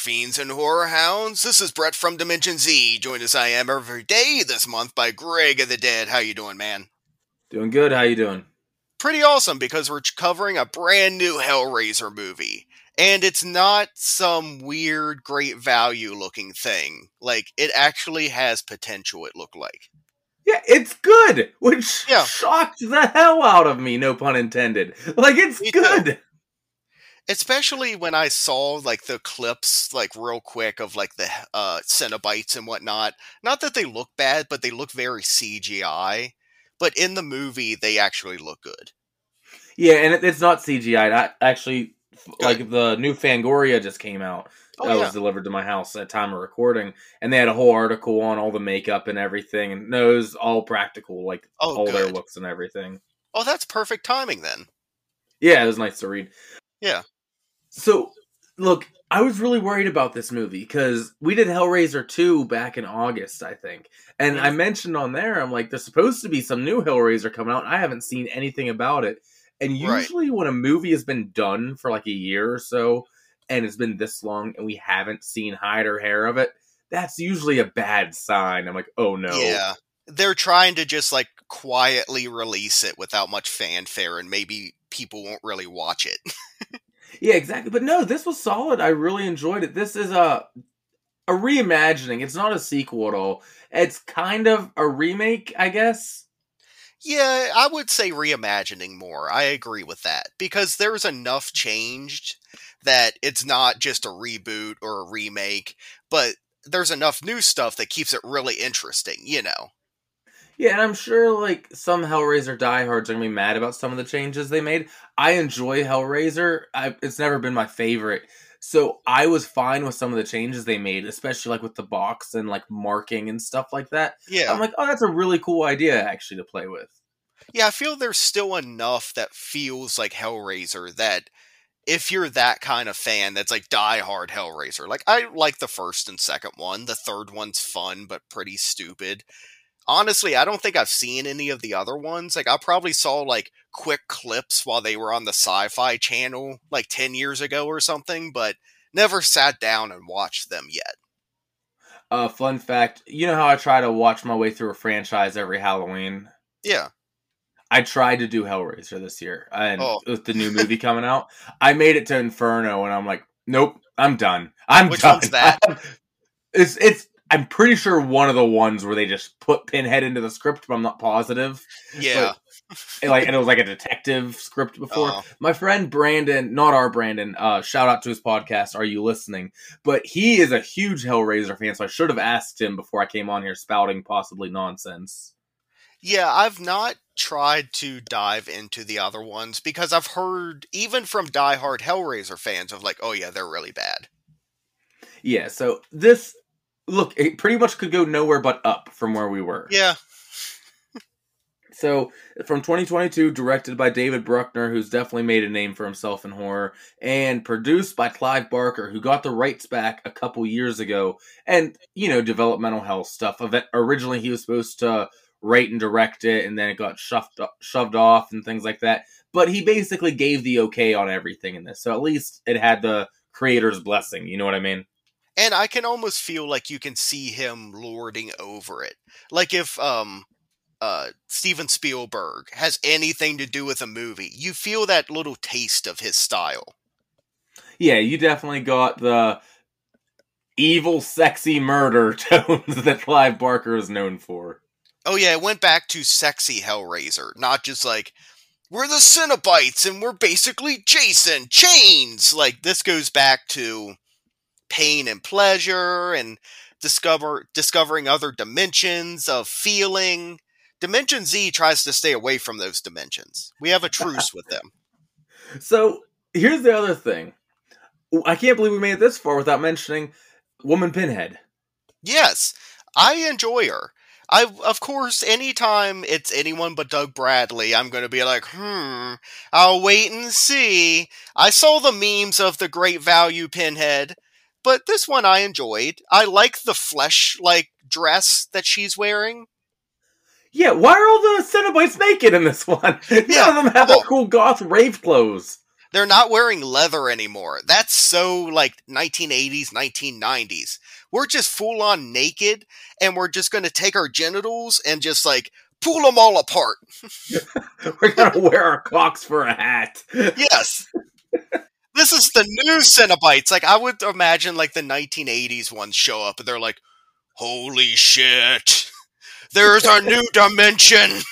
fiends and horror hounds. This is Brett from Dimension Z, joined as I am every day this month by Greg of the Dead. How you doing, man? Doing good. How you doing? Pretty awesome because we're covering a brand new Hellraiser movie. And it's not some weird, great value looking thing. Like, it actually has potential, it looked like. Yeah, it's good, which Yeah. shocked the hell out of me. No pun intended. Like it's too. good. Especially when I saw, like, the clips, like, real quick of, like, the uh, Cenobites and whatnot. Not that they look bad, but they look very CGI. But in the movie, they actually look good. Yeah, and it, it's not CGI. I actually like the new Fangoria just came out. Oh, that yeah. was delivered to my house at time of recording, and they had a whole article on all the makeup and everything, and no, it was all practical, like Oh, all their looks and everything. Oh, that's perfect timing then. Yeah, it was nice to read. Yeah. So, look, I was really worried about this movie because we did Hellraiser 2 back in August, I think. And. I mentioned on there, I'm like, there's supposed to be some new Hellraiser coming out. I haven't seen anything about it. And Right. usually, when a movie has been done for like a year or so, and it's been this long, and we haven't seen hide or hair of it, that's usually a bad sign. I'm like, oh no. Yeah. They're trying to just, like, quietly release it without much fanfare, and maybe people won't really watch it. Yeah, exactly. But no, this was solid. I really enjoyed it. This is a a reimagining. It's not a sequel at all. It's kind of a remake, I guess. Yeah, I would say reimagining more. I agree with that because there's enough changed that it's not just a reboot or a remake, but there's enough new stuff that keeps it really interesting, you know. Yeah, and I'm sure like some Hellraiser diehards are gonna be mad about some of the changes they made. I enjoy Hellraiser. I, it's never been my favorite, so I was fine with some of the changes they made, especially like with the box and like marking and stuff like that. Yeah. I'm like, oh, that's a really cool idea actually to play with. Yeah, I feel there's still enough that feels like Hellraiser that if you're that kind of fan that's like diehard Hellraiser, like I like the first and second one. The third one's fun but pretty stupid. Honestly, I don't think I've seen any of the other ones. Like I probably saw like quick clips while they were on the sci-fi channel like 10 years ago or something, but never sat down and watched them yet. Uh, fun fact: you know how I try to watch my way through a franchise every Halloween. Yeah. I tried to do Hellraiser this year, and Oh. with the new movie coming out, I made it to Inferno, and I'm like, nope, I'm done. I'm Which done. one's that? it's it's. I'm pretty sure one of the ones where they just put Pinhead into the script, but I'm not positive. Yeah. And like, and it was like a detective script before. Oh. My friend Brandon, not our Brandon, uh, shout out to his podcast. Are you listening? But he is a huge Hellraiser fan, so I should have asked him before I came on here spouting possibly nonsense. Yeah, I've not tried to dive into the other ones because I've heard even from diehard Hellraiser fans of like, oh yeah, they're really bad. Yeah, so this look, it pretty much could go nowhere but up from where we were. Yeah, So from 2022, directed by David Bruckner, who's definitely made a name for himself in horror, and produced by Clive Barker, who got the rights back a couple years ago, and you know, developmental health stuff. Originally he was supposed to write and direct it, and then it got shoved shoved off and things like that. But he basically gave the okay on everything in this, so at least it had the creator's blessing. You know what I mean? And I can almost feel like you can see him lording over it. Like if um uh Steven Spielberg has anything to do with a movie, you feel that little taste of his style. Yeah, you definitely got the evil, sexy murder tones that Clive Barker is known for. Oh yeah, it went back to sexy Hellraiser, not just like we're the Cenobites and we're basically Jason chains. Like this goes back to pain and pleasure and discover discovering other dimensions of feeling. Dimension Z tries to stay away from those dimensions. We have a truce with them. So here's the other thing. I can't believe we made it this far without mentioning Woman Pinhead. Yes, I enjoy her. I of course, anytime it's anyone but Doug Bradley, I'm going to be like, hmm, I'll wait and see. I saw the memes of the great value pinhead, but this one I enjoyed. I like the flesh like dress that she's wearing. Yeah, why are all the Cenobites naked in this one? None Yeah, of them have oh. the cool goth rave clothes. They're not wearing leather anymore. That's so like 1980s, 1990s. We're just full on naked and we're just going to take our genitals and just like pull them all apart. We're gonna wear our cocks for a hat. Yes. this is the new Cenobites. Like I would imagine like the 1980s ones show up and they're like, "Holy shit. There's our new dimension."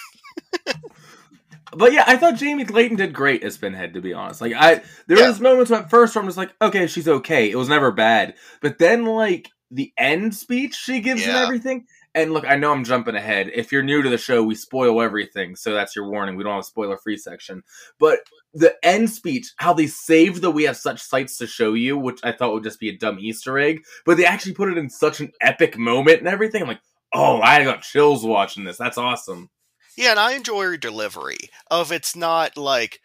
But yeah, I thought Jamie Clayton did great as Pinhead. To be honest, like I, there Yeah. was moments at first where I'm just like, okay, she's okay. It was never bad. But then like the end speech she gives and everything. And look, I know I'm jumping ahead. If you're new to the show, we spoil everything, so that's your warning. We don't have a spoiler free section. But the end speech, how they saved the "We have such sights to show you," which I thought would just be a dumb Easter egg, but they actually put it in such an epic moment and everything. I'm like, oh, I got chills watching this. That's awesome. Yeah, and I enjoy her delivery of it's not like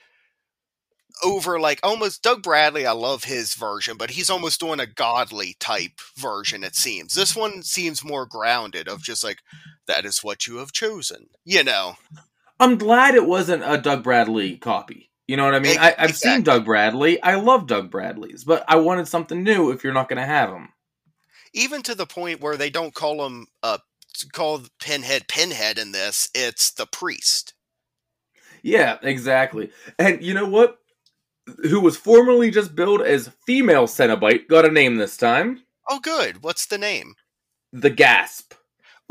over like almost Doug Bradley. I love his version, but he's almost doing a godly type version. It seems this one seems more grounded of just like that is what you have chosen. You know, I'm glad it wasn't a Doug Bradley copy. You know what I mean? I, I've seen. Doug Bradley. I love Doug Bradley's, but I wanted something new if you're not going to have him. even to the point where they don't call him uh call Pinhead Pinhead in this. It's the priest. Yeah, exactly. And you know what? Who was formerly just billed as female Cenobite got a name this time. Oh, good. What's the name? The Gasp.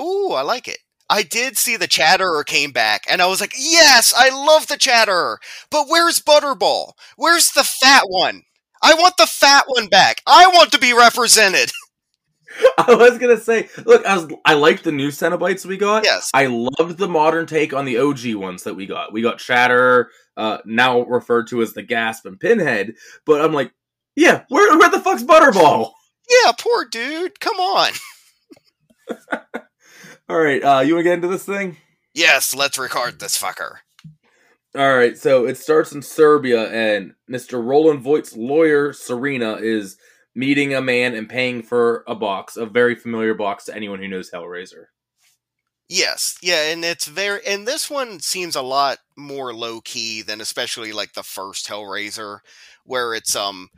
Ooh, I like it. I did see the Chatterer came back, and I was like, yes, I love the Chatterer. But where's Butterball? Where's the fat one? I want the fat one back. I want to be represented. I was gonna say, look, I was I liked the new Cenobites we got. Yes. I loved the modern take on the OG ones that we got. We got Shatter, uh, now referred to as the Gasp and Pinhead. But I'm like, yeah, where where the fuck's Butterball? Yeah, poor dude. Come on. All right, uh, you want to get into this thing? Yes, let's record this fucker. All right, so it starts in Serbia, and Mr. Roland Voight's lawyer, Serena, is meeting a man and paying for a box, a very familiar box to anyone who knows Hellraiser. Yes, yeah, and it's very and this one seems a lot more low key than especially like the first Hellraiser, where it's um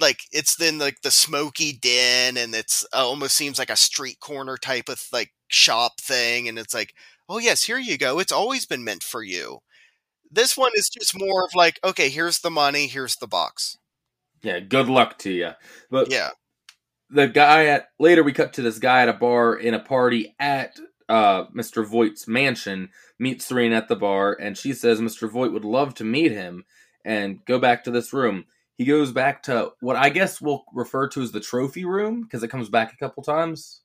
like it's in like the smoky den and it's uh, almost seems like a street corner type of like shop thing, and it's like, oh yes, here you go. It's always been meant for you. This one is just more of like, okay, here's the money, here's the box. Yeah, good luck to you. But Yeah, the guy at later we cut to this guy at a bar in a party at uh, Mr. Voight's mansion meets Serena at the bar and she says Mr. Voigt would love to meet him and go back to this room. He goes back to what I guess we'll refer to as the trophy room because it comes back a couple times.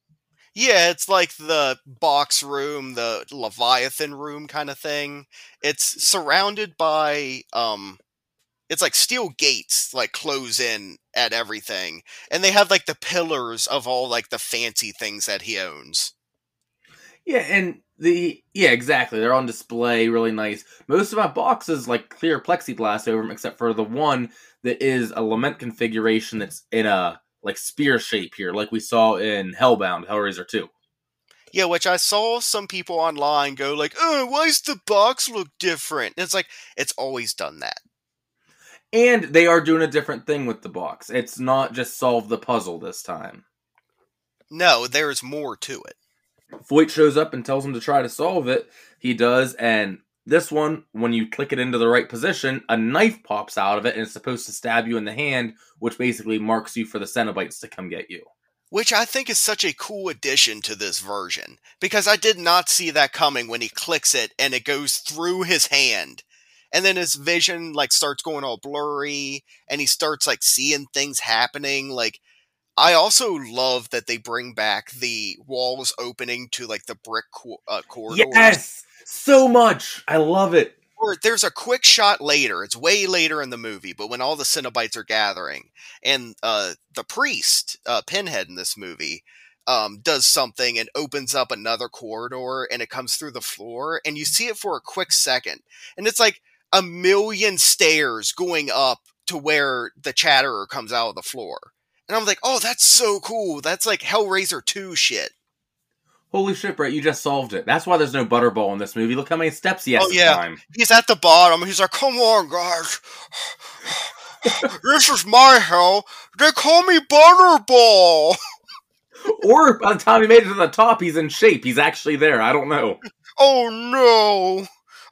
Yeah, it's like the box room, the Leviathan room kind of thing. It's surrounded by um it's like steel gates like close in at everything. And they have like the pillars of all like the fancy things that he owns. Yeah, and the yeah, exactly. They're on display, really nice. Most of my boxes like clear plexiglass over them, except for the one that is a lament configuration that's in a like spear shape here, like we saw in Hellbound, Hellraiser Two. Yeah, which I saw some people online go like, "Oh, why does the box look different?" And it's like it's always done that. And they are doing a different thing with the box. It's not just solve the puzzle this time. No, there's more to it. Voight shows up and tells him to try to solve it. He does, and this one, when you click it into the right position, a knife pops out of it and it's supposed to stab you in the hand, which basically marks you for the Cenobites to come get you. which I think is such a cool addition to this version because I did not see that coming when he clicks it and it goes through his hand. And then his vision like starts going all blurry and he starts like seeing things happening like I also love that they bring back the walls opening to like the brick cor- uh, corridors. Yes! So much! I love it. Or there's a quick shot later. It's way later in the movie, but when all the Cenobites are gathering, and uh, the priest, uh, Pinhead in this movie, um, does something and opens up another corridor and it comes through the floor and you see it for a quick second and it's like a million stairs going up to where the chatterer comes out of the floor and i'm like oh that's so cool that's like hellraiser 2 shit Holy shit, Brett, you just solved it. That's why there's no Butterball in this movie. Look how many steps he has Oh, to yeah. climb. he's at the bottom he's like come on guys this is my hell they call me butterball Or by the time he made it to the top, he's in shape. He's actually there. I don't know. oh no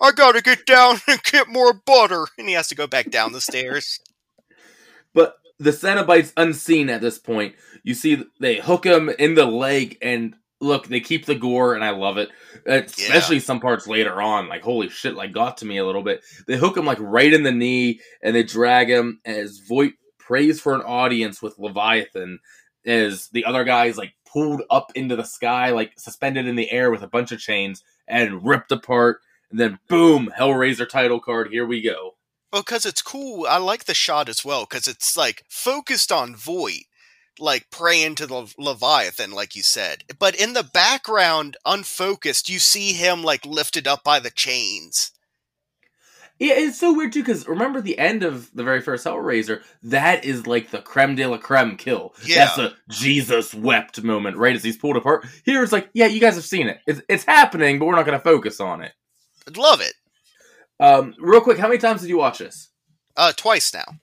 i gotta get down and get more butter and he has to go back down the stairs But the Cenobite's unseen at this point. You see, they hook him in the leg, and look, they keep the gore, and I love it. Especially some parts later on. Like, holy shit, like, got to me a little bit. They hook him, like, right in the knee, and they drag him as Voight prays for an audience with Leviathan, as the other guy's, like, pulled up into the sky, like, suspended in the air with a bunch of chains, and ripped apart. And then, boom, Hellraiser title card. Here we go. Well, because it's cool. I like the shot as well because it's like focused on Voight, like praying to the Leviathan, like you said. But in the background, unfocused, you see him like lifted up by the chains. Yeah, it's so weird too because remember the end of the very first Hellraiser? That is like the creme de la creme kill. Yeah. That's a Jesus wept moment, right as he's pulled apart. Here it's like, yeah, you guys have seen it. It's, it's happening, but we're not going to focus on it. I'd love it. Um, real quick, how many times did you watch this? Uh, twice now.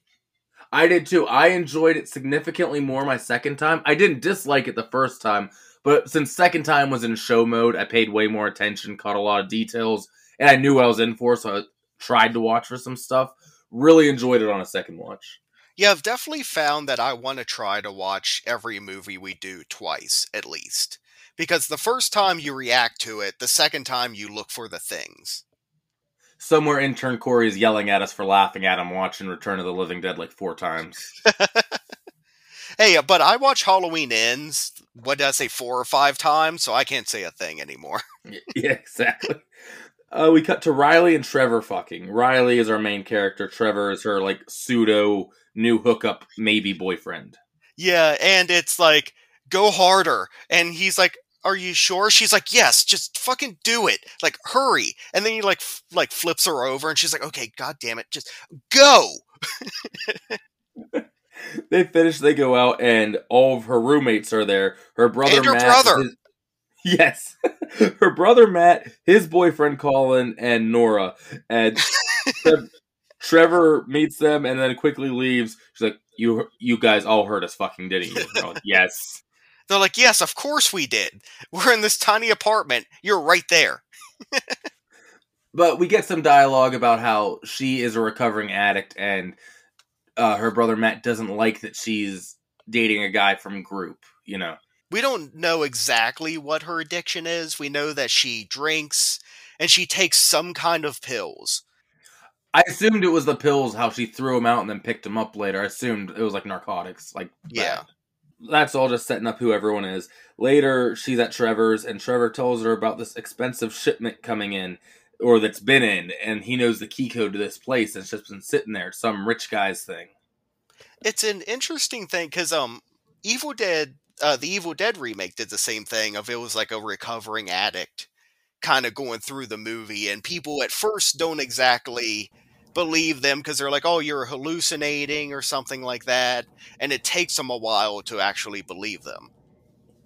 I did too. I enjoyed it significantly more my second time. I didn't dislike it the first time, but since second time was in show mode, I paid way more attention, caught a lot of details, and I knew what I was in for, so I tried to watch for some stuff. Really enjoyed it on a second watch. Yeah, I've definitely found that I want to try to watch every movie we do twice, at least. Because the first time you react to it, the second time you look for the things. Somewhere intern Corey is yelling at us for laughing at him watching Return of the Living Dead like four times. Hey, but I watch Halloween Ends, what did I say, four or five times, so I can't say a thing anymore. yeah, exactly. Uh, we cut to Riley and Trevor fucking. Riley is our main character. Trevor is her like pseudo new hookup maybe boyfriend. Yeah, and it's like, go harder. And he's like, are you sure? She's like, yes, just fucking do it. Like, hurry. And then he like, f- like flips her over and she's like, okay, god damn it, just go. They finish, they go out, and all of her roommates are there. Her brother And her Matt, brother. his- yes, her brother Matt, his boyfriend Colin, and Nora. And Trev- Trevor meets them and then quickly leaves. She's like, "You, you guys all heard us fucking, didn't you?" Like, yes. They're like, yes, of course we did. We're in this tiny apartment. You're right there. But we get some dialogue about how she is a recovering addict and uh, her brother Matt doesn't like that she's dating a guy from group. You know. We don't know exactly what her addiction is. We know that she drinks and she takes some kind of pills. I assumed it was the pills, how she threw them out and then picked them up later. I assumed it was like narcotics, like Yeah. bad. That's all just setting up who everyone is. Later, she's at Trevor's, and Trevor tells her about this expensive shipment coming in, or that's been in, and he knows the key code to this place. And it's just been sitting there, some rich guy's thing. It's an interesting thing because um, Evil Dead, uh, the Evil Dead remake did the same thing. Of it was like a recovering addict, kind of going through the movie, and people at first don't exactly believe them because they're like, "Oh, you're hallucinating" or something like that, and it takes them a while to actually believe them.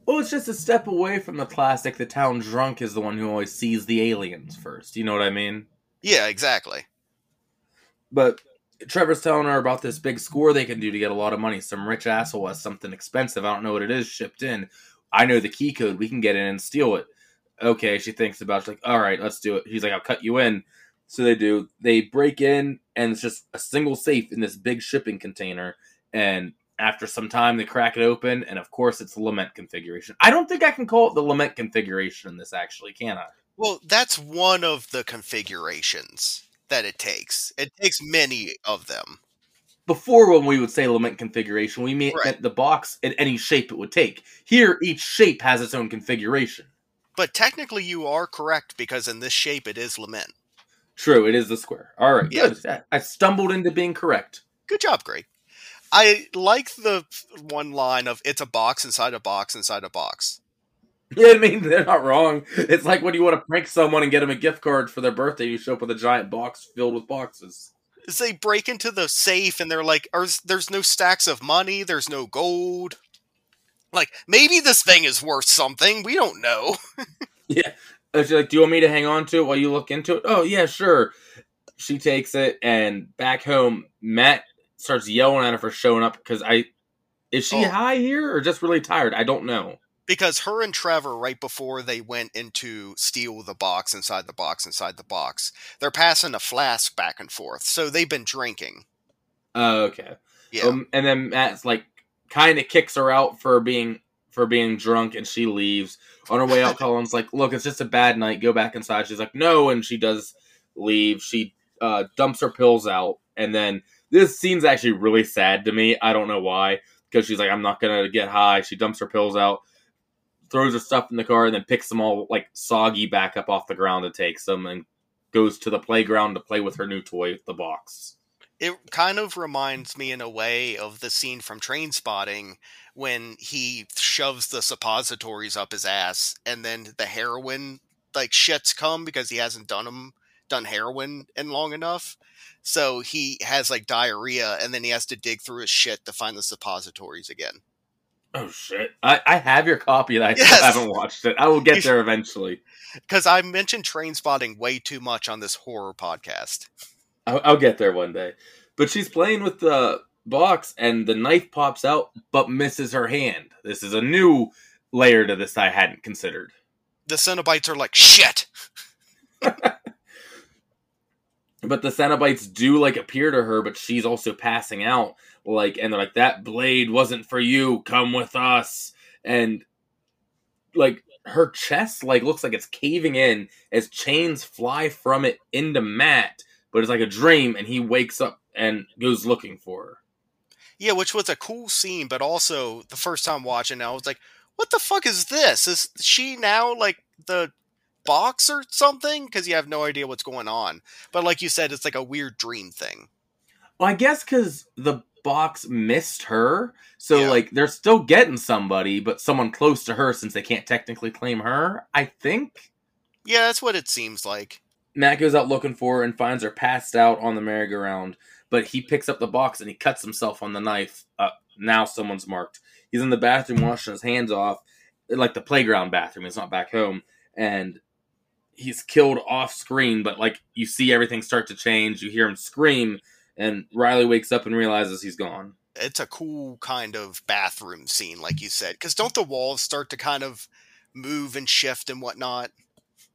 Well, it's just a step away from the classic. The town drunk is the one who always sees the aliens first. You know what I mean? Yeah, exactly. But Trevor's telling her about this big score they can do to get a lot of money. Some rich asshole has something expensive. I don't know what it is shipped in. I know the key code. We can get in and steal it. Okay, she thinks about it. She's like, all right, let's do it. He's like, I'll cut you in. So they do. They break in, and it's just a single safe in this big shipping container. And after some time, they crack it open, and of course, it's the lament configuration. I don't think I can call it the lament configuration in this, actually, can I? Well, that's one of the configurations that it takes. It takes many of them. before when we would say lament configuration, we meant Right. the box in any shape it would take. Here, each shape has its own configuration. But technically, you are correct because in this shape, it is lament. True, it is the square. All right, Yeah. I- stumbled into being correct. Good job, Greg. I like the one line of "It's a box inside a box inside a box." Yeah, I mean they're not wrong. It's like when you want to prank someone and get them a gift card for their birthday, you show up with a giant box filled with boxes. They break into the safe and they're like, "There's no stacks of money. There's no gold." Like maybe this thing is worth something. We don't know. yeah, she's like, "Do you want me to hang on to it while you look into it?" Oh yeah, sure. She takes it, and back home, Matt starts yelling at her for showing up because I is she oh. high here or just really tired? I don't know. Because her and Trevor, right before they went into steal the box inside the box inside the box, they're passing a flask back and forth. So they've been drinking. Oh, okay. Yeah. Um, and then Matt's like kind of kicks her out for being for being drunk and she leaves. On her way out, Colin's like, Look, it's just a bad night. Go back inside. She's like, No, and she does leave. She uh, dumps her pills out and then this scene's actually really sad to me. I don't know why. Because she's like, I'm not gonna get high. She dumps her pills out, throws her stuff in the car, and then picks them all like soggy back up off the ground and takes them and goes to the playground to play with her new toy, the box. It kind of reminds me in a way of the scene from Trainspotting when he shoves the suppositories up his ass and then the heroin like shits come because he hasn't done them done heroin in long enough so he has like diarrhea, and then he has to dig through his shit to find the suppositories again. Oh shit! I, I have your copy, and I yes. haven't watched it. I will get there eventually. Because I mentioned Trainspotting way too much on this horror podcast. I'll, I'll get there one day. But she's playing with the box, and the knife pops out, but misses her hand. This is a new layer to this I hadn't considered. The Cenobites are like shit. but the Cenobites do like appear to her, but she's also passing out. Like, and they're like, "That blade wasn't for you. Come with us." And like her chest, like looks like it's caving in as chains fly from it into Matt. But it's like a dream, and he wakes up and goes looking for her. Yeah, which was a cool scene, but also the first time watching, I was like, "What the fuck is this? Is she now like the box or something because you have no idea what's going on. But like you said, it's like a weird dream thing. Well, I guess because the box missed her, so yeah. like they're still getting somebody, but someone close to her since they can't technically claim her. I think. Yeah, that's what it seems like. Matt goes out looking for her and finds her passed out on the merry-go-round, but he picks up the box and he cuts himself on the knife. Uh, now someone's marked. He's in the bathroom washing his hands off, like the playground bathroom. It's not back home, and he's killed off screen, but like you see everything start to change. You hear him scream, and Riley wakes up and realizes he's gone. It's a cool kind of bathroom scene, like you said, because don't the walls start to kind of move and shift and whatnot?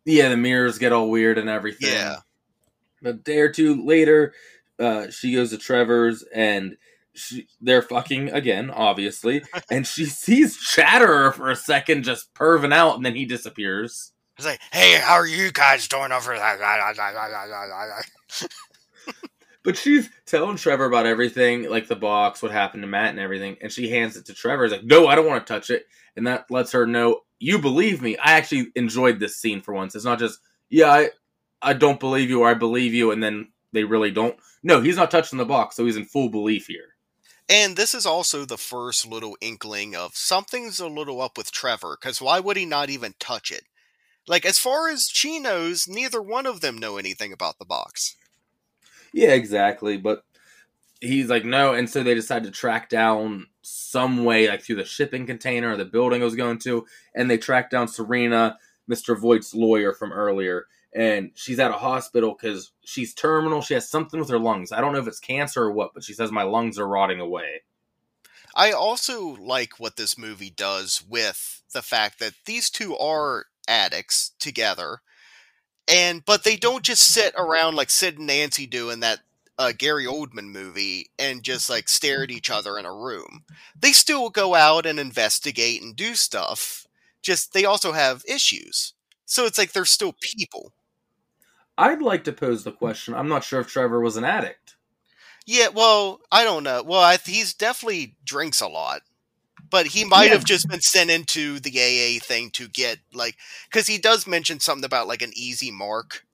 Yeah, the mirrors get all weird and everything. Yeah. A day or two later, uh, she goes to Trevor's and she, they're fucking again, obviously, and she sees Chatterer for a second just perving out, and then he disappears. It's like, hey, how are you guys doing over there? but she's telling Trevor about everything, like the box, what happened to Matt, and everything. And she hands it to Trevor. He's like, no, I don't want to touch it. And that lets her know, you believe me. I actually enjoyed this scene for once. It's not just, yeah, I, I don't believe you or I believe you, and then they really don't. No, he's not touching the box, so he's in full belief here. And this is also the first little inkling of something's a little up with Trevor, because why would he not even touch it? Like, as far as she knows, neither one of them know anything about the box. Yeah, exactly. But he's like, no. And so they decide to track down some way, like through the shipping container or the building I was going to. And they track down Serena, Mr. Voight's lawyer from earlier. And she's at a hospital because she's terminal. She has something with her lungs. I don't know if it's cancer or what, but she says, my lungs are rotting away. I also like what this movie does with the fact that these two are addicts together and but they don't just sit around like Sid and Nancy do in that uh, Gary Oldman movie and just like stare at each other in a room. They still go out and investigate and do stuff. Just they also have issues. So it's like they're still people. I'd like to pose the question. I'm not sure if Trevor was an addict. Yeah, well, I don't know. Well, I, he's definitely drinks a lot but he might yeah. have just been sent into the AA thing to get like because he does mention something about like an easy mark.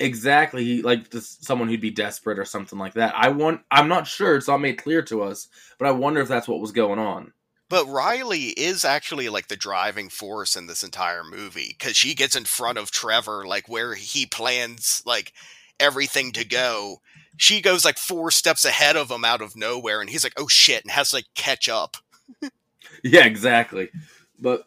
Exactly, he like this, someone who'd be desperate or something like that. I want. I'm not sure. It's not made clear to us, but I wonder if that's what was going on. But Riley is actually like the driving force in this entire movie because she gets in front of Trevor, like where he plans like everything to go. She goes like four steps ahead of him out of nowhere, and he's like, "Oh shit!" and has to like catch up. yeah, exactly. But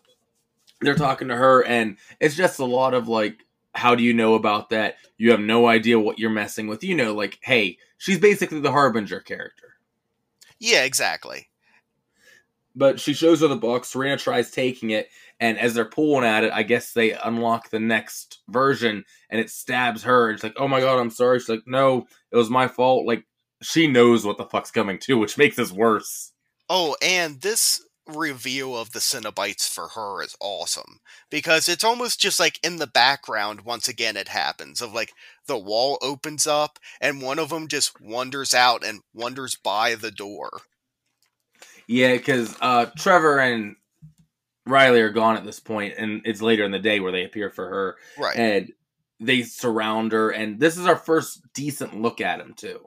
they're talking to her, and it's just a lot of like how do you know about that? You have no idea what you're messing with. You know, like, hey, she's basically the Harbinger character. Yeah, exactly. But she shows her the book. Serena tries taking it, and as they're pulling at it, I guess they unlock the next version, and it stabs her. It's like, oh my god, I'm sorry. She's like, no, it was my fault. Like, she knows what the fuck's coming too, which makes this worse. Oh, and this reveal of the Cenobites for her is awesome because it's almost just like in the background once again it happens of like the wall opens up and one of them just wanders out and wanders by the door. Yeah, because uh, Trevor and Riley are gone at this point, and it's later in the day where they appear for her, Right. and they surround her, and this is our first decent look at him too.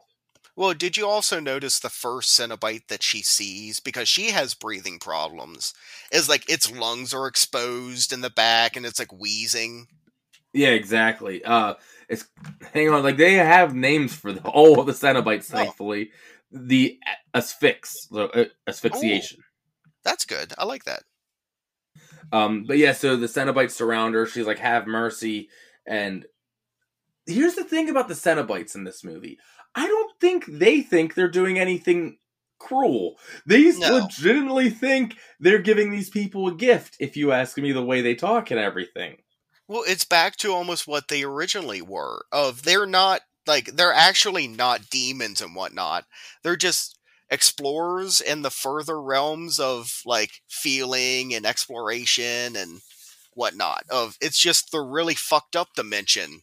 Well, did you also notice the first Cenobite that she sees because she has breathing problems? Is like its lungs are exposed in the back and it's like wheezing. Yeah, exactly. Uh, it's hang on, like they have names for the, all of the Cenobites. Oh. Thankfully, the asphyx, the, uh, asphyxiation. That's good. I like that. Um, but yeah, so the Cenobites surround her. She's like, "Have mercy!" And here's the thing about the Cenobites in this movie: I don't think they think they're doing anything cruel. They No. legitimately think they're giving these people a gift. If you ask me, the way they talk and everything. Well, it's back to almost what they originally were. Of they're not like they're actually not demons and whatnot. They're just explorers in the further realms of like feeling and exploration and whatnot. Of it's just the really fucked up dimension.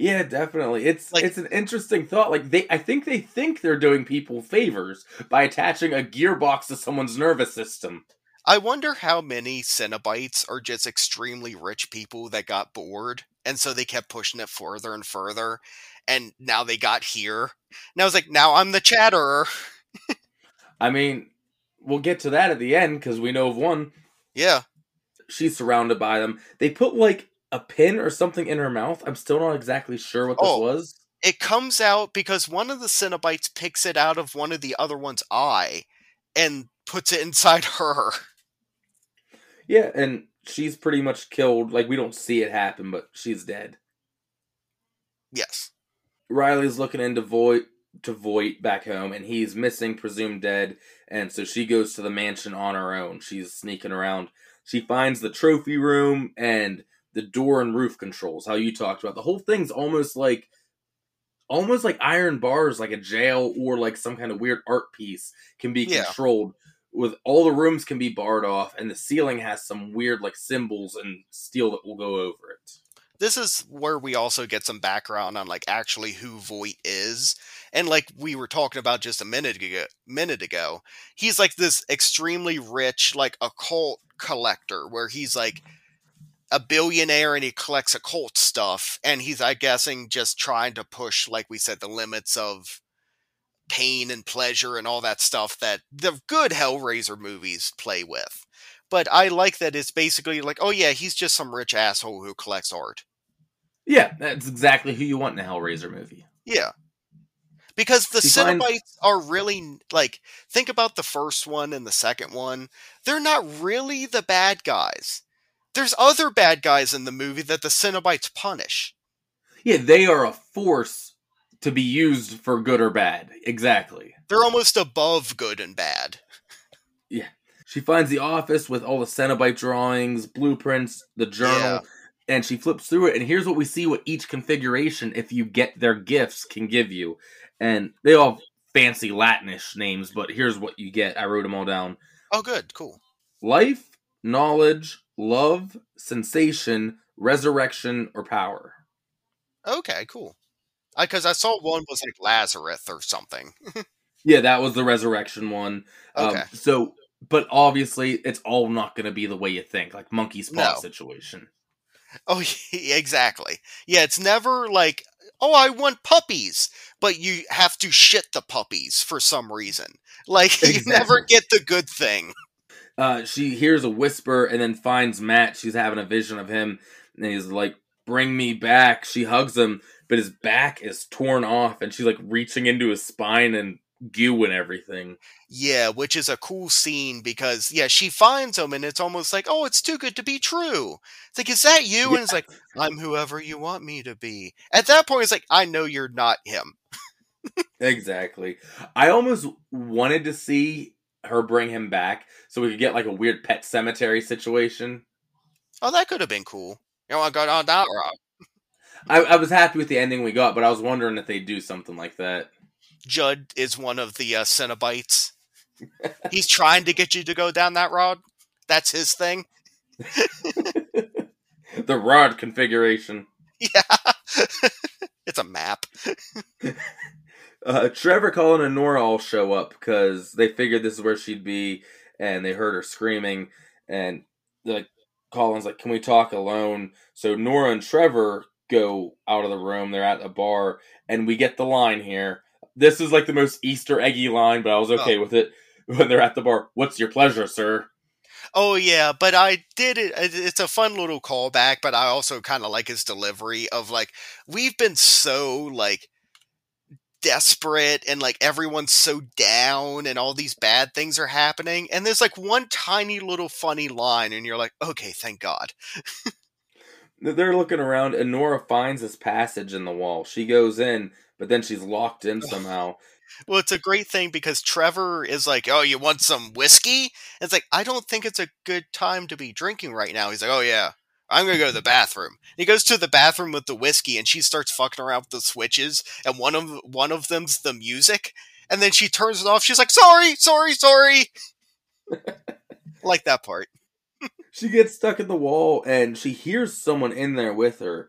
Yeah, definitely. It's Like- it's an interesting thought. Like they, I think they think they're doing people favors by attaching a gearbox to someone's nervous system. I wonder how many Cenobites are just extremely rich people that got bored, and so they kept pushing it further and further, and now they got here. Now was like, now I'm the chatterer. I mean, we'll get to that at the end because we know of one. Yeah, She's surrounded by them. They put like a pin or something in her mouth. I'm still not exactly sure what this Oh. was. it comes out because one of the Cenobites picks it out of one of the other one's eye and puts it inside her. Yeah, and she's pretty much killed. Like we don't see it happen, but she's dead. Yes. Riley's looking into Voight to Voight back home, and he's missing, presumed dead. And so she goes to the mansion on her own. She's sneaking around. She finds the trophy room and the door and roof controls. How you talked about the whole thing's almost like, almost like iron bars, like a jail or like some kind of weird art piece can be Yeah. controlled. With all the rooms can be barred off, and the ceiling has some weird like symbols and steel that will go over it. This is where we also get some background on like actually who Voight is. And like we were talking about just a minute ago, minute ago, he's like this extremely rich like occult collector where he's like a billionaire and he collects occult stuff and he's I guessing just trying to push like we said the limits of pain and pleasure and all that stuff that the good Hellraiser movies play with. But I like that it's basically like, oh yeah, he's just some rich asshole who collects art. Yeah, that's exactly who you want in a Hellraiser movie. Yeah. Because the finds- Cenobites are really like think about the first one and the second one. They're not really the bad guys. There's other bad guys in the movie that the Cenobites punish. Yeah, they are a force to be used for good or bad. Exactly. They're almost above good and bad. Yeah. She finds the office with all the Cenobite drawings, blueprints, the journal, Yeah. and she flips through it. And here's what we see what each configuration, if you get their gifts, can give you. And they all fancy Latinish names, but here's what you get. I wrote them all down Oh good, cool. life, knowledge, love, sensation, resurrection, or power. Okay, cool. Because I, saw one was like Lazarus or something. Yeah, that was the resurrection one. Um, Okay. so, but obviously, it's all not going to be the way you think, like monkey's paw No. situation. Oh, exactly. Yeah, it's never like, oh, I want puppies, but you have to shit the puppies for some reason. Like, you never get the good thing. Uh, she hears a whisper and then finds Matt. She's having a vision of him, and he's like, "Bring me back." She hugs him, but his back is torn off, and she's like reaching into his spine and goo and everything. Yeah, which is a cool scene because, yeah, she finds him and it's almost like, oh, it's too good to be true. It's like, is that you? Yeah. And it's like, I'm whoever you want me to be. At that point, it's like, I know you're not him. Exactly. I almost wanted to see her bring him back so we could get like a weird Pet Sematary situation. Oh, that could have been cool. You know, I got on that route. I, I was happy with the ending we got, but I was wondering if they'd do something like that. Judd is one of the uh, Cenobites. He's trying to get you to go down that rod. That's his thing. the rod configuration. Yeah. it's a map. Uh, Trevor, Colin, and Nora all show up because they figured this is where she'd be, and they heard her screaming. And like, Colin's like, "Can we talk alone?" So Nora and Trevor go out of the room. They're at a bar, and we get the line here. This is like the most Easter eggy line, but I was okay with it when they're at the bar. What's your pleasure, sir? Oh yeah, but I did it. It's a fun little callback, but I also kind of like his delivery of like we've been so like desperate and like everyone's so down and all these bad things are happening and there's like one tiny little funny line and you're like okay thank god. They're looking around, and Nora finds this passage in the wall. She goes in, but then she's locked in somehow. well it's a great thing because trevor is like oh you want some whiskey? It's like i don't think it's a good time to be drinking right now. He's like oh yeah i'm gonna go to the bathroom. He goes to the bathroom with the whiskey and she starts fucking around with the switches and one of one of them's the music. And then she turns it off. She's like sorry sorry sorry. Like that part. She gets stuck in the wall, and she hears someone in there with her.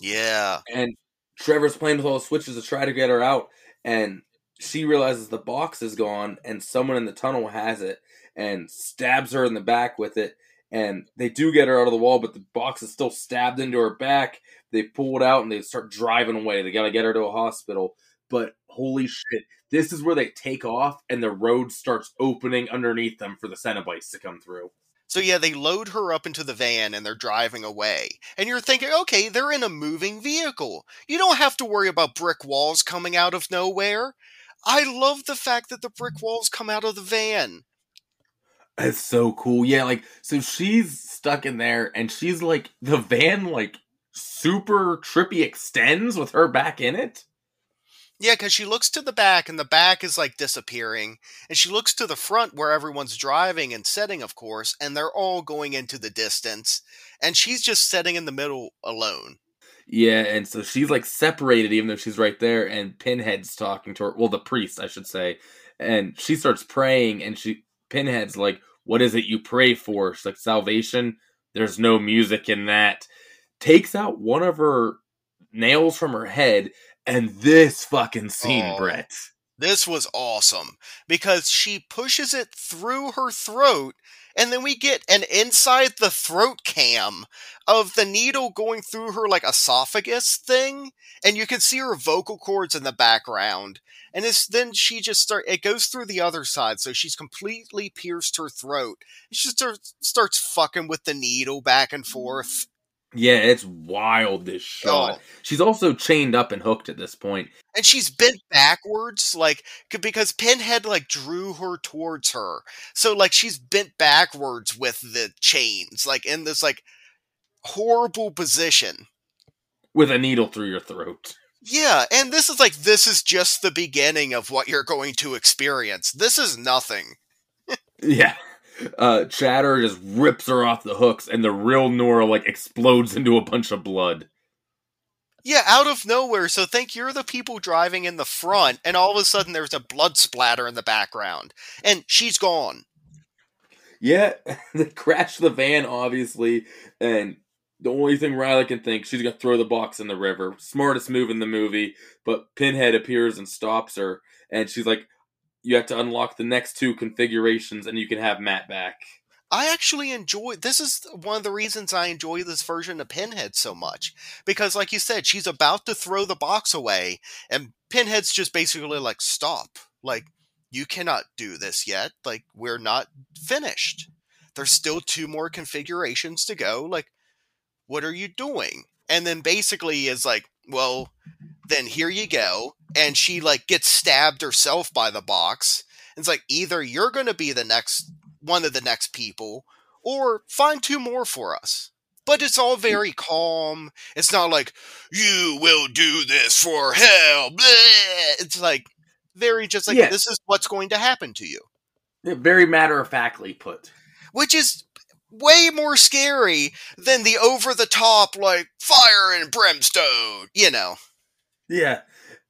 yeah. And Trevor's playing with all the switches to try to get her out, and she realizes the box is gone, and someone in the tunnel has it, and stabs her in the back with it. And they do get her out of the wall, but the box is still stabbed into her back. They pull it out and they start driving away. They got to get her to a hospital. But holy shit, this is where they take off, and the road starts opening underneath them for the Cenobites to come through. So yeah, they load her up into the van and they're driving away. And you're thinking, okay, they're in a moving vehicle. You don't have to worry about brick walls coming out of nowhere. I love the fact that the brick walls come out of the van. It's so cool. Yeah, like so she's stuck in there and she's like the van like super trippy extends with her back in it. Yeah, because she looks to the back and the back is like disappearing. And she looks to the front where everyone's driving and setting, of course, and they're all going into the distance. And she's just sitting in the middle alone. Yeah, and so she's like separated even though she's right there and Pinhead's talking to her. Well, the priest, I should say. And she starts praying and she Pinhead's like, "What is it you pray for?" She's like, "Salvation." There's no music in that. Takes out one of her nails from her head and this fucking scene, Oh. Brett. This was awesome because she pushes it through her throat, and then we get an inside the throat cam of the needle going through her like esophagus thing, and you can see her vocal cords in the background. And then she just start it goes through the other side, so she's completely pierced her throat. She just starts fucking with the needle back and forth. Yeah, it's wild this shot. Oh. She's also chained up and hooked at this point. and she's bent backwards like because pinhead like drew her towards her so like she's bent backwards with the chains like in this like horrible position with a needle through your throat. yeah and this is like this is just the beginning of what you're going to experience this is nothing Yeah. Uh Chatter just rips her off the hooks and the real Nora like explodes into a bunch of blood. yeah out of nowhere so think you're the people driving in the front and all of a sudden there's a blood splatter in the background and she's gone Yeah, they crash the van obviously and the only thing Riley can think she's gonna throw the box in the river. Smartest move in the movie, but Pinhead appears and stops her, and she's like, "You have to unlock the next two configurations, and you can have Matt back." I actually enjoy this is one of the reasons I enjoy this version of Pinhead so much because like you said she's about to throw the box away and Pinhead's just basically like stop. Like you cannot do this yet. Like we're not finished. There's still two more configurations to go. Like what are you doing? And then basically is like well then here you go and she like gets stabbed herself by the box And it's like either you're going to be the next one of the next people or find two more for us. But it's all mm. very calm. It's not like you will do this for hell. Bleh. It's like very just like Yeah. this is what's going to happen to you, Very matter of factly put. which is way more scary than the over the top like fire and brimstone, you know. Yeah.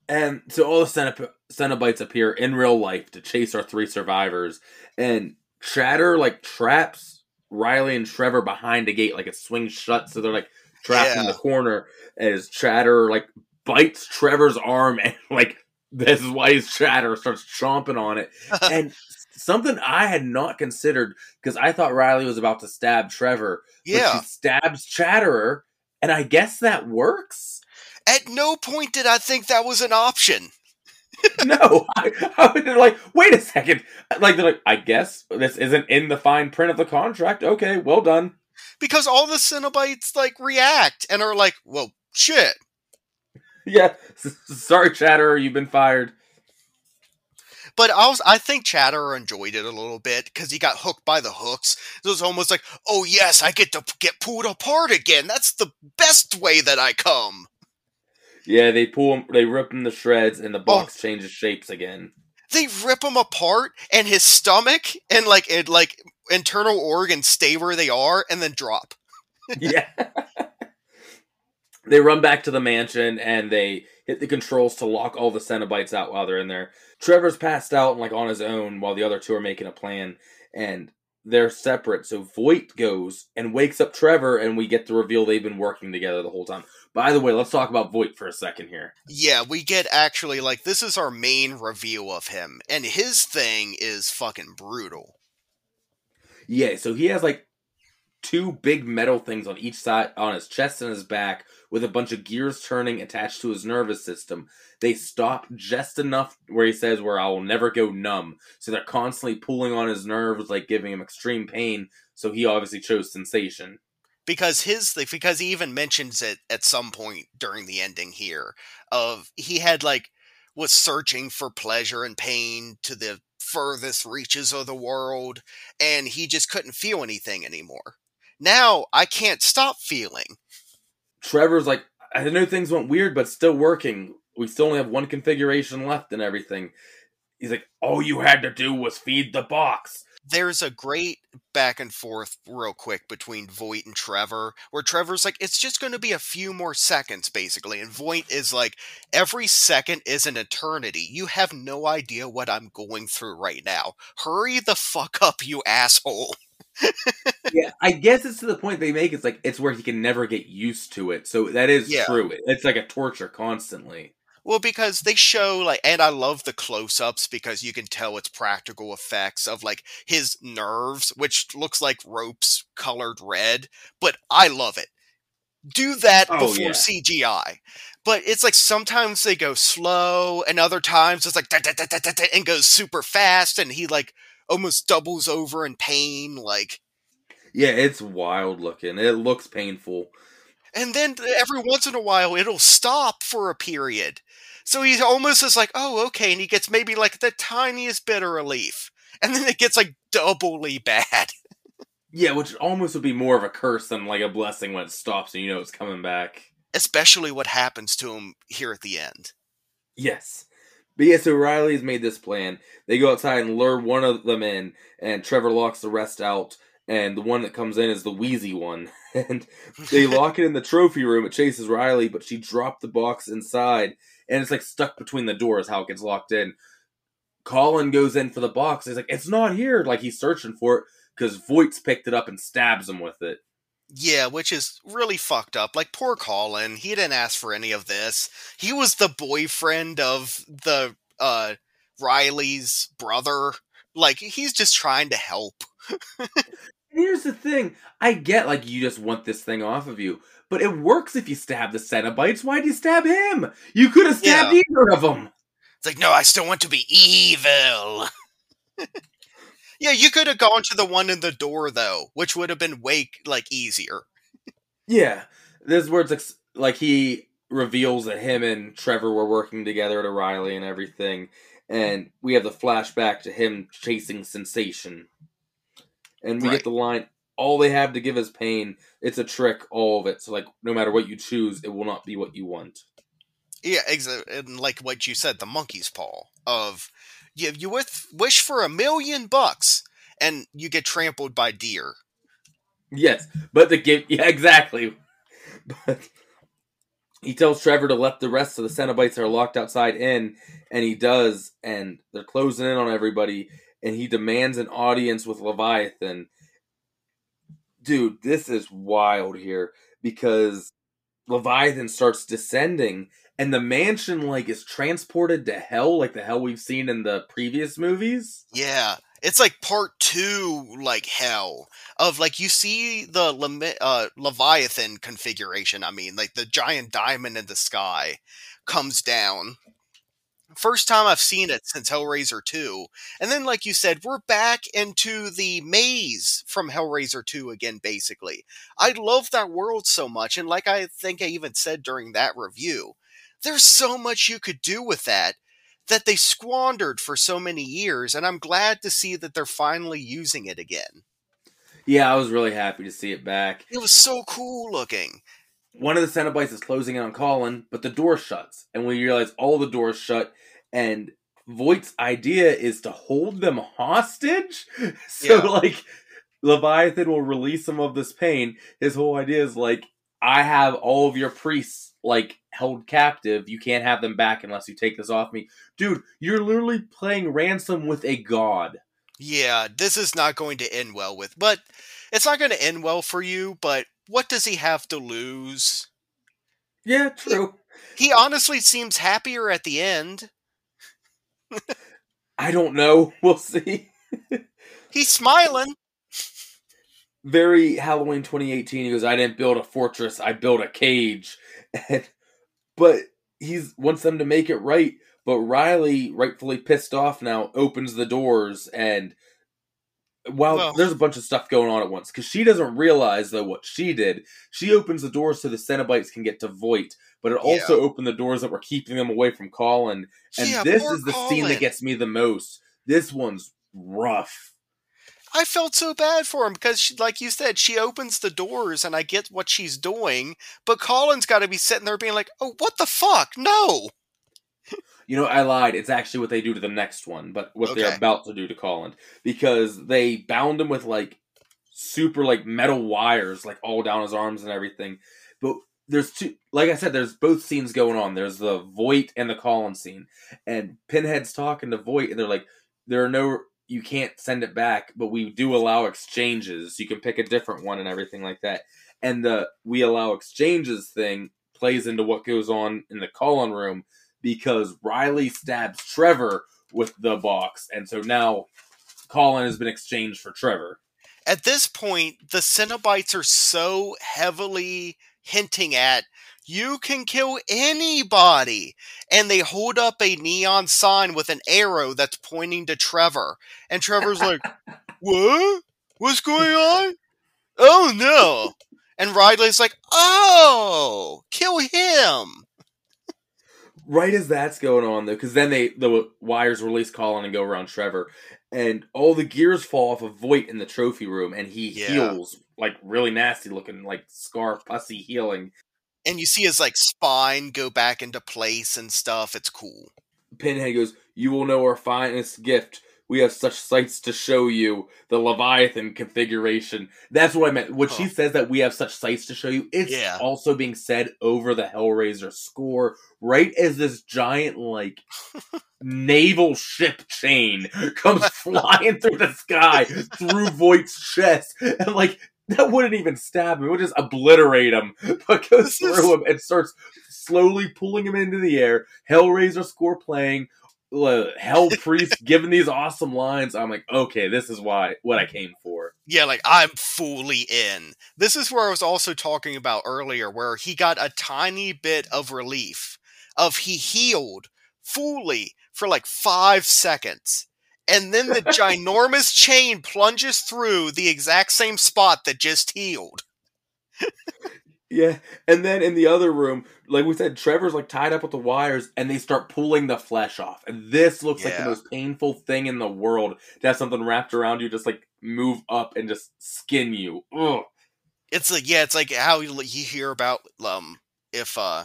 And so all the Cenop- Cenobites appear in real life to chase our three survivors. And Chatter, like, traps Riley and Trevor behind a gate, like it swings shut. So they're, like, trapped in the corner as Chatter, like, bites Trevor's arm. And, like, this is why he's Chatter, starts chomping on it. and something I had not considered because I thought Riley was about to stab Trevor. But Yeah. she stabs Chatterer. And I guess that works. At no point did I think that was an option. no, I, I would like, wait a second. Like they're like, I guess this isn't in the fine print of the contract. Okay, well done. Because all the Cenobites like react and are like, well, shit. Yeah, sorry, Chatterer, you've been fired. But I was, I think Chatterer enjoyed it a little bit because he got hooked by the hooks. It was almost like, oh yes, I get to get pulled apart again. That's the best way that I come. Yeah, they pull him, they rip him to shreds, and the oh. box changes shapes again. They rip him apart, and his stomach and like it, like internal organs stay where they are, and then drop. yeah. they run back to the mansion and they hit the controls to lock all the Cenobites out while they're in there. Trevor's passed out and like on his own while the other two are making a plan, and they're separate. So Voight goes and wakes up Trevor, and we get to reveal they've been working together the whole time. By the way, let's talk about Voight for a second here. Yeah, we get actually like this is our main reveal of him, and his thing is fucking brutal. Yeah, so he has like two big metal things on each side on his chest and his back with a bunch of gears turning attached to his nervous system. They stop just enough where he says where I will never go numb. So they're constantly pulling on his nerves like giving him extreme pain. So he obviously chose sensation. Because his because he even mentions it at some point during the ending here of he had like was searching for pleasure and pain to the furthest reaches of the world and he just couldn't feel anything anymore now i can't stop feeling Trevor's like, I know things went weird, but still working. We still only have one configuration left and everything. He's like, all you had to do was feed the box. There's a great back and forth real quick between Voight and Trevor, where Trevor's like, it's just going to be a few more seconds, basically. And Voight is like, every second is an eternity. You have no idea what I'm going through right now. Hurry the fuck up, you asshole. yeah, I guess it's to the point they make. It's like it's where he can never get used to it. So that is Yeah. true. It's like a torture constantly. Well, because they show like, and I love the close-ups because you can tell it's practical effects of like his nerves, which looks like ropes colored red, but I love it. Do that Oh, before yeah. CGI. But it's like sometimes they go slow, and other times it's like da, da, da, da, da, da, and goes super fast, and he like almost doubles over in pain, like. Yeah, it's wild looking. It looks painful. And then every once in a while, it'll stop for a period. So he's almost is like, oh, okay. And he gets maybe like the tiniest bit of relief. And then it gets like doubly bad. Yeah, which almost would be more of a curse than like a blessing when it stops and you know it's coming back. Especially what happens to him here at the end. Yes. But yeah, so Riley's made this plan. They go outside and lure one of them in, and Trevor locks the rest out, and the one that comes in is the wheezy one. And they lock it in the trophy room. It chases Riley, but she dropped the box inside, and it's like stuck between the doors how it gets locked in. Colin goes in for the box. He's like, it's not here. Like he's searching for it because Voight's picked it up and stabs him with it. Yeah, which is really fucked up. Like, poor Colin. He didn't ask for any of this. He was the boyfriend of the, uh, Riley's brother. Like, he's just trying to help. Here's the thing. I get like you just want this thing off of you, but it works if you stab the Cenobites. Why'd you stab him? You could have stabbed Yeah. either of them. It's like, no, I still want to be evil. yeah, you could have gone to the one in the door though, which would have been way like easier. Yeah, this is where it's like, like he reveals that him and Trevor were working together at O'Reilly and everything, and we have the flashback to him chasing Sensation, and we Right. get the line, "All they have to give is pain. It's a trick, all of it. So like, no matter what you choose, it will not be what you want." Yeah, exactly. and like what you said, the monkey's paw of you, you with, wish for a million bucks and you get trampled by deer. Yes, but the give yeah exactly. But he tells Trevor to let the rest of the Cenobites that are locked outside in, and he does, and they're closing in on everybody, and he demands an audience with Leviathan. Dude, this is wild here because Leviathan starts descending, and the mansion like is transported to hell, like the hell we've seen in the previous movies. Yeah, it's like part two, like hell of like you see the uh, Leviathan configuration. I mean, like the giant diamond in the sky comes down. First time I've seen it since Hellraiser 2. And then, like you said, we're back into the maze from Hellraiser 2 again, basically. I love that world so much. And like I think I even said during that review, there's so much you could do with that that they squandered for so many years. And I'm glad to see that they're finally using it again. Yeah, I was really happy to see it back. It was so cool looking. one of the Cenobites is closing in on Colin, but the door shuts, and we realize all the doors shut, and Voight's idea is to hold them hostage. So, Yeah. like, Leviathan will release some of this pain. His whole idea is like, I have all of your priests like held captive. You can't have them back unless you take this off me, dude. You're literally playing ransom with a god. Yeah, this is not going to end well with, but it's not going to end well for you. But what does he have to lose? Yeah, true. He honestly seems happier at the end. I don't know. We'll see. He's smiling. very Halloween 2018. He goes, "I didn't build a fortress. I built a cage." And, but he wants them to make it right. But Riley, rightfully pissed off now, opens the doors and. While Well- there's a bunch of stuff going on at once, because she doesn't realize though what she did. She opens the doors so the Cenobites can get to Voight, but it also opened the doors that were keeping them away from Colin. And yeah, this is the scene that gets me the most. This one's rough. I felt so bad for him because, she, like you said, she opens the doors and I get what she's doing, but Colin's got to be sitting there being like, "Oh, what the fuck? No!" You know, I lied. It's actually what they do to the next one, but what they're about to do to Colin because they bound him with like super like metal wires, like all down his arms and everything. But there's two, like I said, there's both scenes going on. There's the Voight and the Colin scene, and Pinhead's talking to Voight, and they're like, "There are no, you can't send it back, but we do allow exchanges. You can pick a different one and everything like that." And the we allow exchanges thing plays into what goes on in the Colin room because Riley stabs Trevor with the box, and so now Colin has been exchanged for Trevor. At this point, the Cenobites are so heavily hinting at you can kill anybody, and they hold up a neon sign with an arrow that's pointing to Trevor, and Trevor's like, "What? What's going on? Oh no!" And Riley's like, "Oh, kill him!" Right as that's going on, though, because then they the wires release Colin and go around Trevor, and all the gears fall off of Voight in the trophy room, and he Yeah. heals like really nasty looking, like scar pussy healing. And you see his like spine go back into place and stuff. It's cool. Pinhead goes, "You will know our finest gift. We have such sights to show you. The Leviathan configuration. That's what I meant. When she says that we have such sights to show you, it's Yeah. also being said over the Hellraiser score, right as this giant like naval ship chain comes flying through the sky through Voight's chest, and like that wouldn't even stab him; it would just obliterate him, but goes This is- through him and starts slowly pulling him into the air. Hellraiser score playing. Hell priest giving these awesome lines. I'm like, okay, this is why what I came for. Yeah, like I'm fully in. This is where I was also talking about earlier, where he got a tiny bit of relief of he healed fully for like five seconds. And then the ginormous chain plunges through the exact same spot that just healed. Yeah, and then in the other room, like we said, Trevor's like tied up with the wires, and they start pulling the flesh off. And this looks like the most painful thing in the world to have something wrapped around you, just like move up and just skin you. Ugh. It's like yeah, it's like how you, you hear about um if uh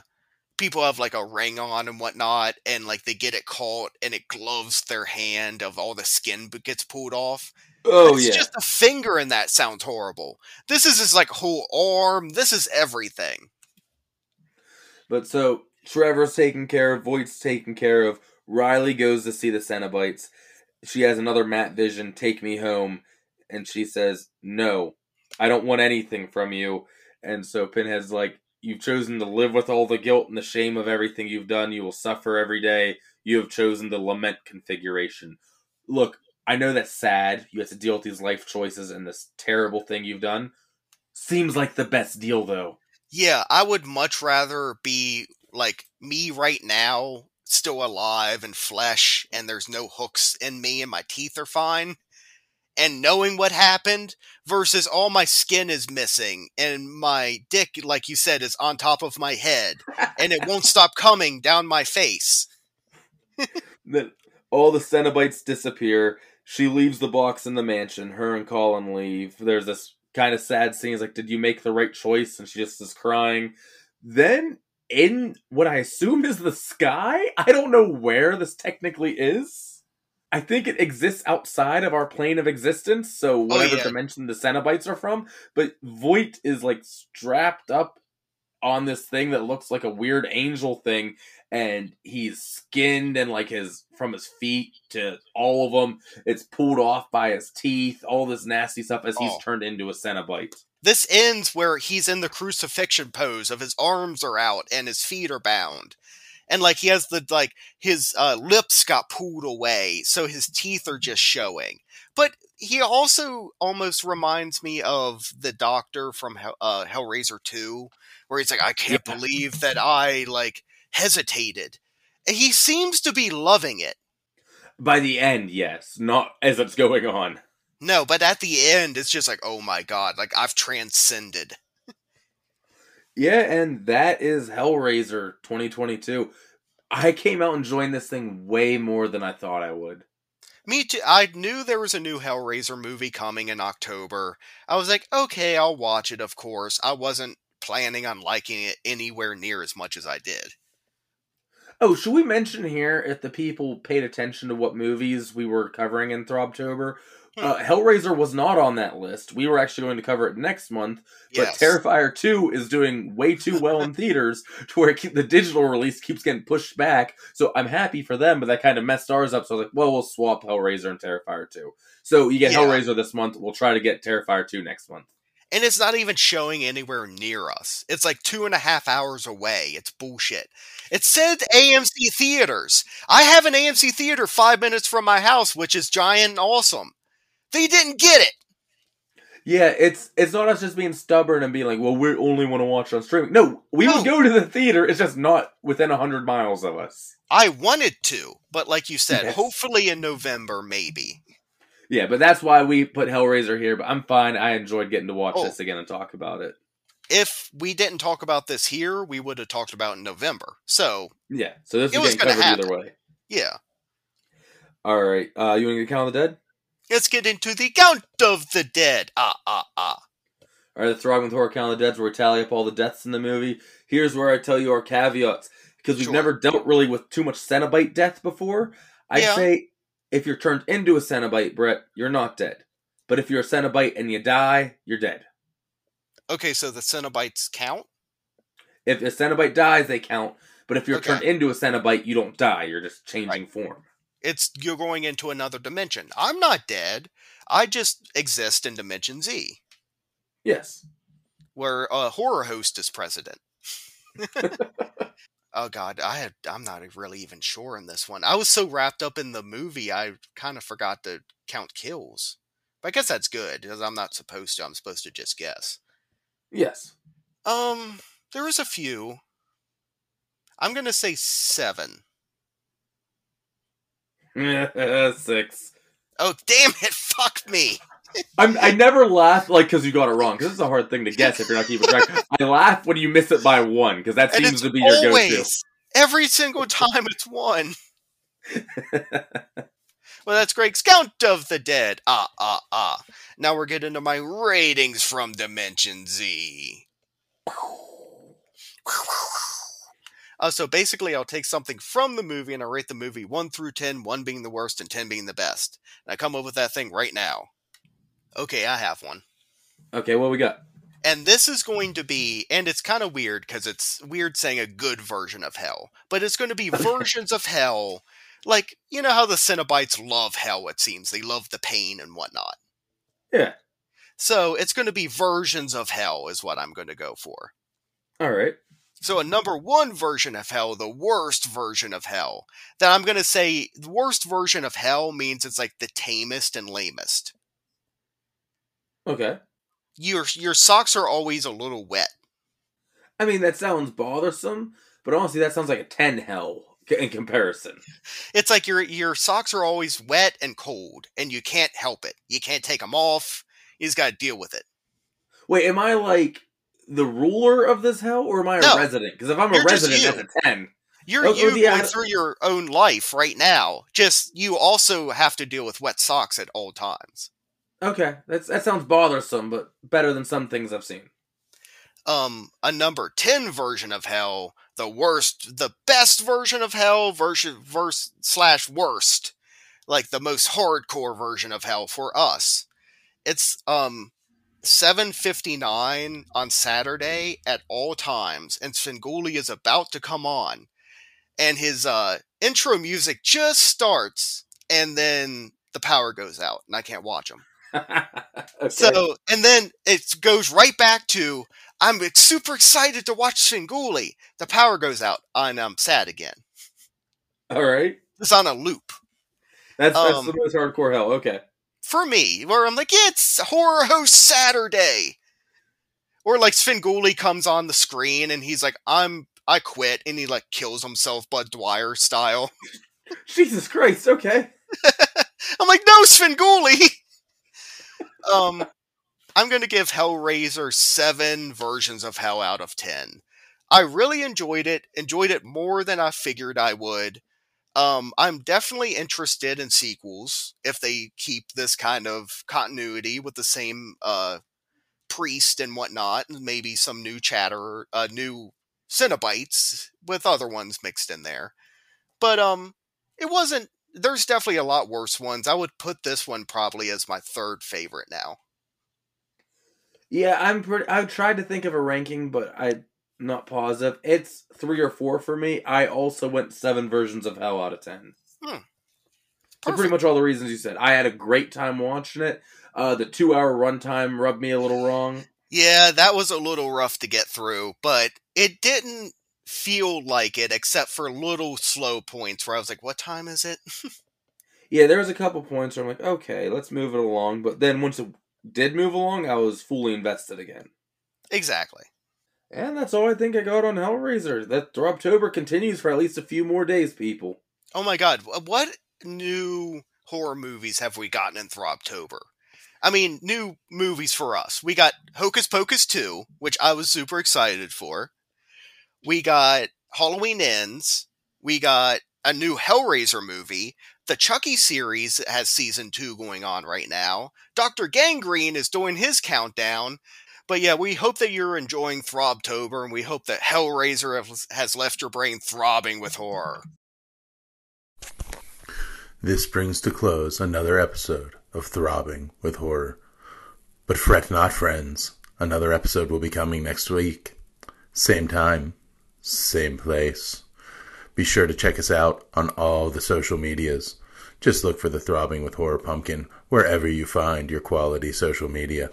people have like a ring on and whatnot, and like they get it caught and it gloves their hand of all the skin gets pulled off. Oh yeah. it's yeah, just a finger and that sounds horrible. This is his like whole arm. This is everything. but so Trevor's taken care of, Voight's taken care of. Riley goes to see the Cenobites. She has another Matt vision. Take me home, and she says, "No, I don't want anything from you." And so Pinhead's like, You've chosen to live with all the guilt and the shame of everything you've done. You will suffer every day. You have chosen the lament configuration. Look, I know that's sad. You have to deal with these life choices and this terrible thing you've done. Seems like the best deal, though. Yeah, I would much rather be like me right now, still alive and flesh, and there's no hooks in me and my teeth are fine, and knowing what happened versus all my skin is missing and my dick, like you said, is on top of my head and it won't stop coming down my face. Then all the Cenobites disappear. She leaves the box in the mansion. Her and Colin leave. There's this kind of sad scene. It's like, did you make the right choice? And she just is crying. Then, in what I assume is the sky, I don't know where this technically is. I think it exists outside of our plane of existence, so oh, whatever yeah. dimension the Cenobites are from. But Voight is like strapped up on this thing that looks like a weird angel thing, and he's skinned and like his from his feet to all of them. It's pulled off by his teeth, all this nasty stuff as he's Oh. turned into a Cenobite. This ends where he's in the crucifixion pose of his arms are out and his feet are bound. And like he has the like his uh, lips got pulled away, so his teeth are just showing. But he also almost reminds me of the Doctor from Hell- uh, Hellraiser Two, where he's like, "I can't Yeah. believe that I like hesitated." He seems to be loving it. By the end, yes, not as it's going on. No, but at the end, it's just like, "Oh my god!" Like I've transcended. Yeah, and that is Hellraiser 2022. I came out and joined this thing way more than I thought I would. Me too. I knew there was a new Hellraiser movie coming in October. I was like, okay, I'll watch it, of course. I wasn't planning on liking it anywhere near as much as I did. Oh, should we mention here if the people paid attention to what movies we were covering in Throbtober? Uh, Hellraiser was not on that list. We were actually going to cover it next month, but Yes. Terrifier 2 is doing way too well in theaters to where it keep, the digital release keeps getting pushed back. So I'm happy for them, but that kind of messed ours up. So I was like, well, we'll swap Hellraiser and Terrifier 2. So you get Yeah. Hellraiser this month. We'll try to get Terrifier 2 next month. And it's not even showing anywhere near us. It's like two and a half hours away. It's bullshit. It said AMC theaters. I have an AMC theater five minutes from my house, which is giant and awesome. They didn't get it. Yeah, it's it's not us just being stubborn and being like, well, we only want to watch on streaming. No, we No. would go to the theater. It's just not within hundred miles of us. I wanted to, but like you said, Yes. hopefully in November, maybe. Yeah, but that's why we put Hellraiser here. But I'm fine. I enjoyed getting to watch Oh. this again and talk about it. if we didn't talk about this here, we would have talked about it in November. So Yeah, so this is getting covered either way. yeah, All right, uh, you want to get Count of the Dead? Let's get into the count of the dead. Ah ah ah. All right, that's the Throg with Horror Count of the Dead, where we tally up all the deaths in the movie. Here's where I tell you our caveats because we've Sure. never dealt really with too much Cenobite death before. I'd Yeah. say if you're turned into a Cenobite, Brett, you're not dead. But if you're a Cenobite and you die, you're dead. Okay, so the Cenobites count. If a Cenobite dies, they count. But if you're Okay. turned into a Cenobite, you don't die. You're just changing form. It's you're going into another dimension. I'm not dead. I just exist in Dimension Z, Yes. where a horror host is president. Oh God, I had I'm not really even sure in this one. I was so wrapped up in the movie, I kind of forgot to count kills. But I guess that's good because I'm not supposed to. I'm supposed to just guess. Yes. Um, there was a few. I'm gonna say seven. Six. Oh damn it! Fuck me. I'm, I never laugh like because you got it wrong because it's a hard thing to guess if you're not keeping track. I laugh when you miss it by one because that And seems to be your go-to. every single time it's one. Well, that's Greg's Count of the Dead. Ah, ah, ah. Now we're getting to my ratings from Dimension Z. Uh, so basically, I'll take something from the movie and I rate the movie 1 through 10, 1 being the worst and 10 being the best. And I come up with that thing right now. Okay, I have one. okay, what we got? And this is going to be, and it's kind of weird because it's weird saying a good version of hell, but it's going to be versions of hell. Like, you know how the Cenobites love hell, it seems. They love the pain and whatnot. Yeah. So it's going to be versions of hell, is what I'm going to go for. All right. So a number one version of hell, the worst version of hell. That I'm going to say the worst version of hell means it's like the tamest and lamest. Okay. Your your socks are always a little wet. I mean, that sounds bothersome, but honestly, that sounds like a ten hell in comparison. It's like your your socks are always wet and cold, and you can't help it. You can't take them off. You just got to deal with it. Wait, am I like the ruler of this hell, or am I a No. resident? Because if I'm a resident, that's a ten. You're Oh, oh, you yeah. going through your own life right now. Just you also have to deal with wet socks at all times. Okay, that's that sounds bothersome, but better than some things I've seen. um a number 10 version of hell the worst the best version of hell version verse slash worst like the most hardcore version of hell for us it's um 759 on saturday at all times and Svengoolie is about to come on and his uh intro music just starts and then the power goes out and i can't watch him okay. so, and then it goes right back to I'm super excited to watch Svengoolie. The power goes out, and I'm sad again. all right, It's on a loop that's that's Um, the most hardcore hell. Okay, for me, where I'm like, yeah, it's Horror Host Saturday, or like Svengoolie comes on the screen and he's like, I'm I quit, and he like kills himself, Budd Dwyer style. Jesus Christ. Okay, I'm like, no, Svengoolie. um, I'm going to give Hellraiser seven versions of Hell out of ten. I really enjoyed it. Enjoyed it more than I figured I would. Um, I'm definitely interested in sequels if they keep this kind of continuity with the same uh, priest and whatnot, and maybe some new chatter, uh, new Cenobites with other ones mixed in there. But um, it wasn't there's definitely a lot worse ones. I would put this one probably as my third favorite now. yeah, I'm pretty. I've tried to think of a ranking, but I'm not positive. It's three or four for me. I also went seven versions of hell out of ten. For pretty much all the reasons you said. I had a great time watching it. Uh, the two hour runtime rubbed me a little wrong. Yeah, that was a little rough to get through, but it didn't feel like it except for little slow points where I was like, "What time is it?" Yeah, there was a couple points where I'm like, okay, let's move it along. But then once it did move along, I was fully invested again. exactly. And that's all I think I got on Hellraiser. That October continues for at least a few more days, people. Oh my god, what new horror movies have we gotten in Throbtober? I mean, new movies for us. We got Hocus Pocus 2, which I was super excited for. We got Halloween Ends. We got a new Hellraiser movie. The Chucky series has season 2 going on right now. Dr. Gangrene is doing his countdown. But yeah, we hope that you're enjoying Throbtober, and we hope that Hellraiser has- left your brain throbbing with horror. This brings to close another episode of Throbbing with Horror. But fret not, friends. Another episode will be coming next week. Same time, same place. Be sure to check us out on all the social medias. Just look for the Throbbing with Horror Pumpkin wherever you find your quality social media.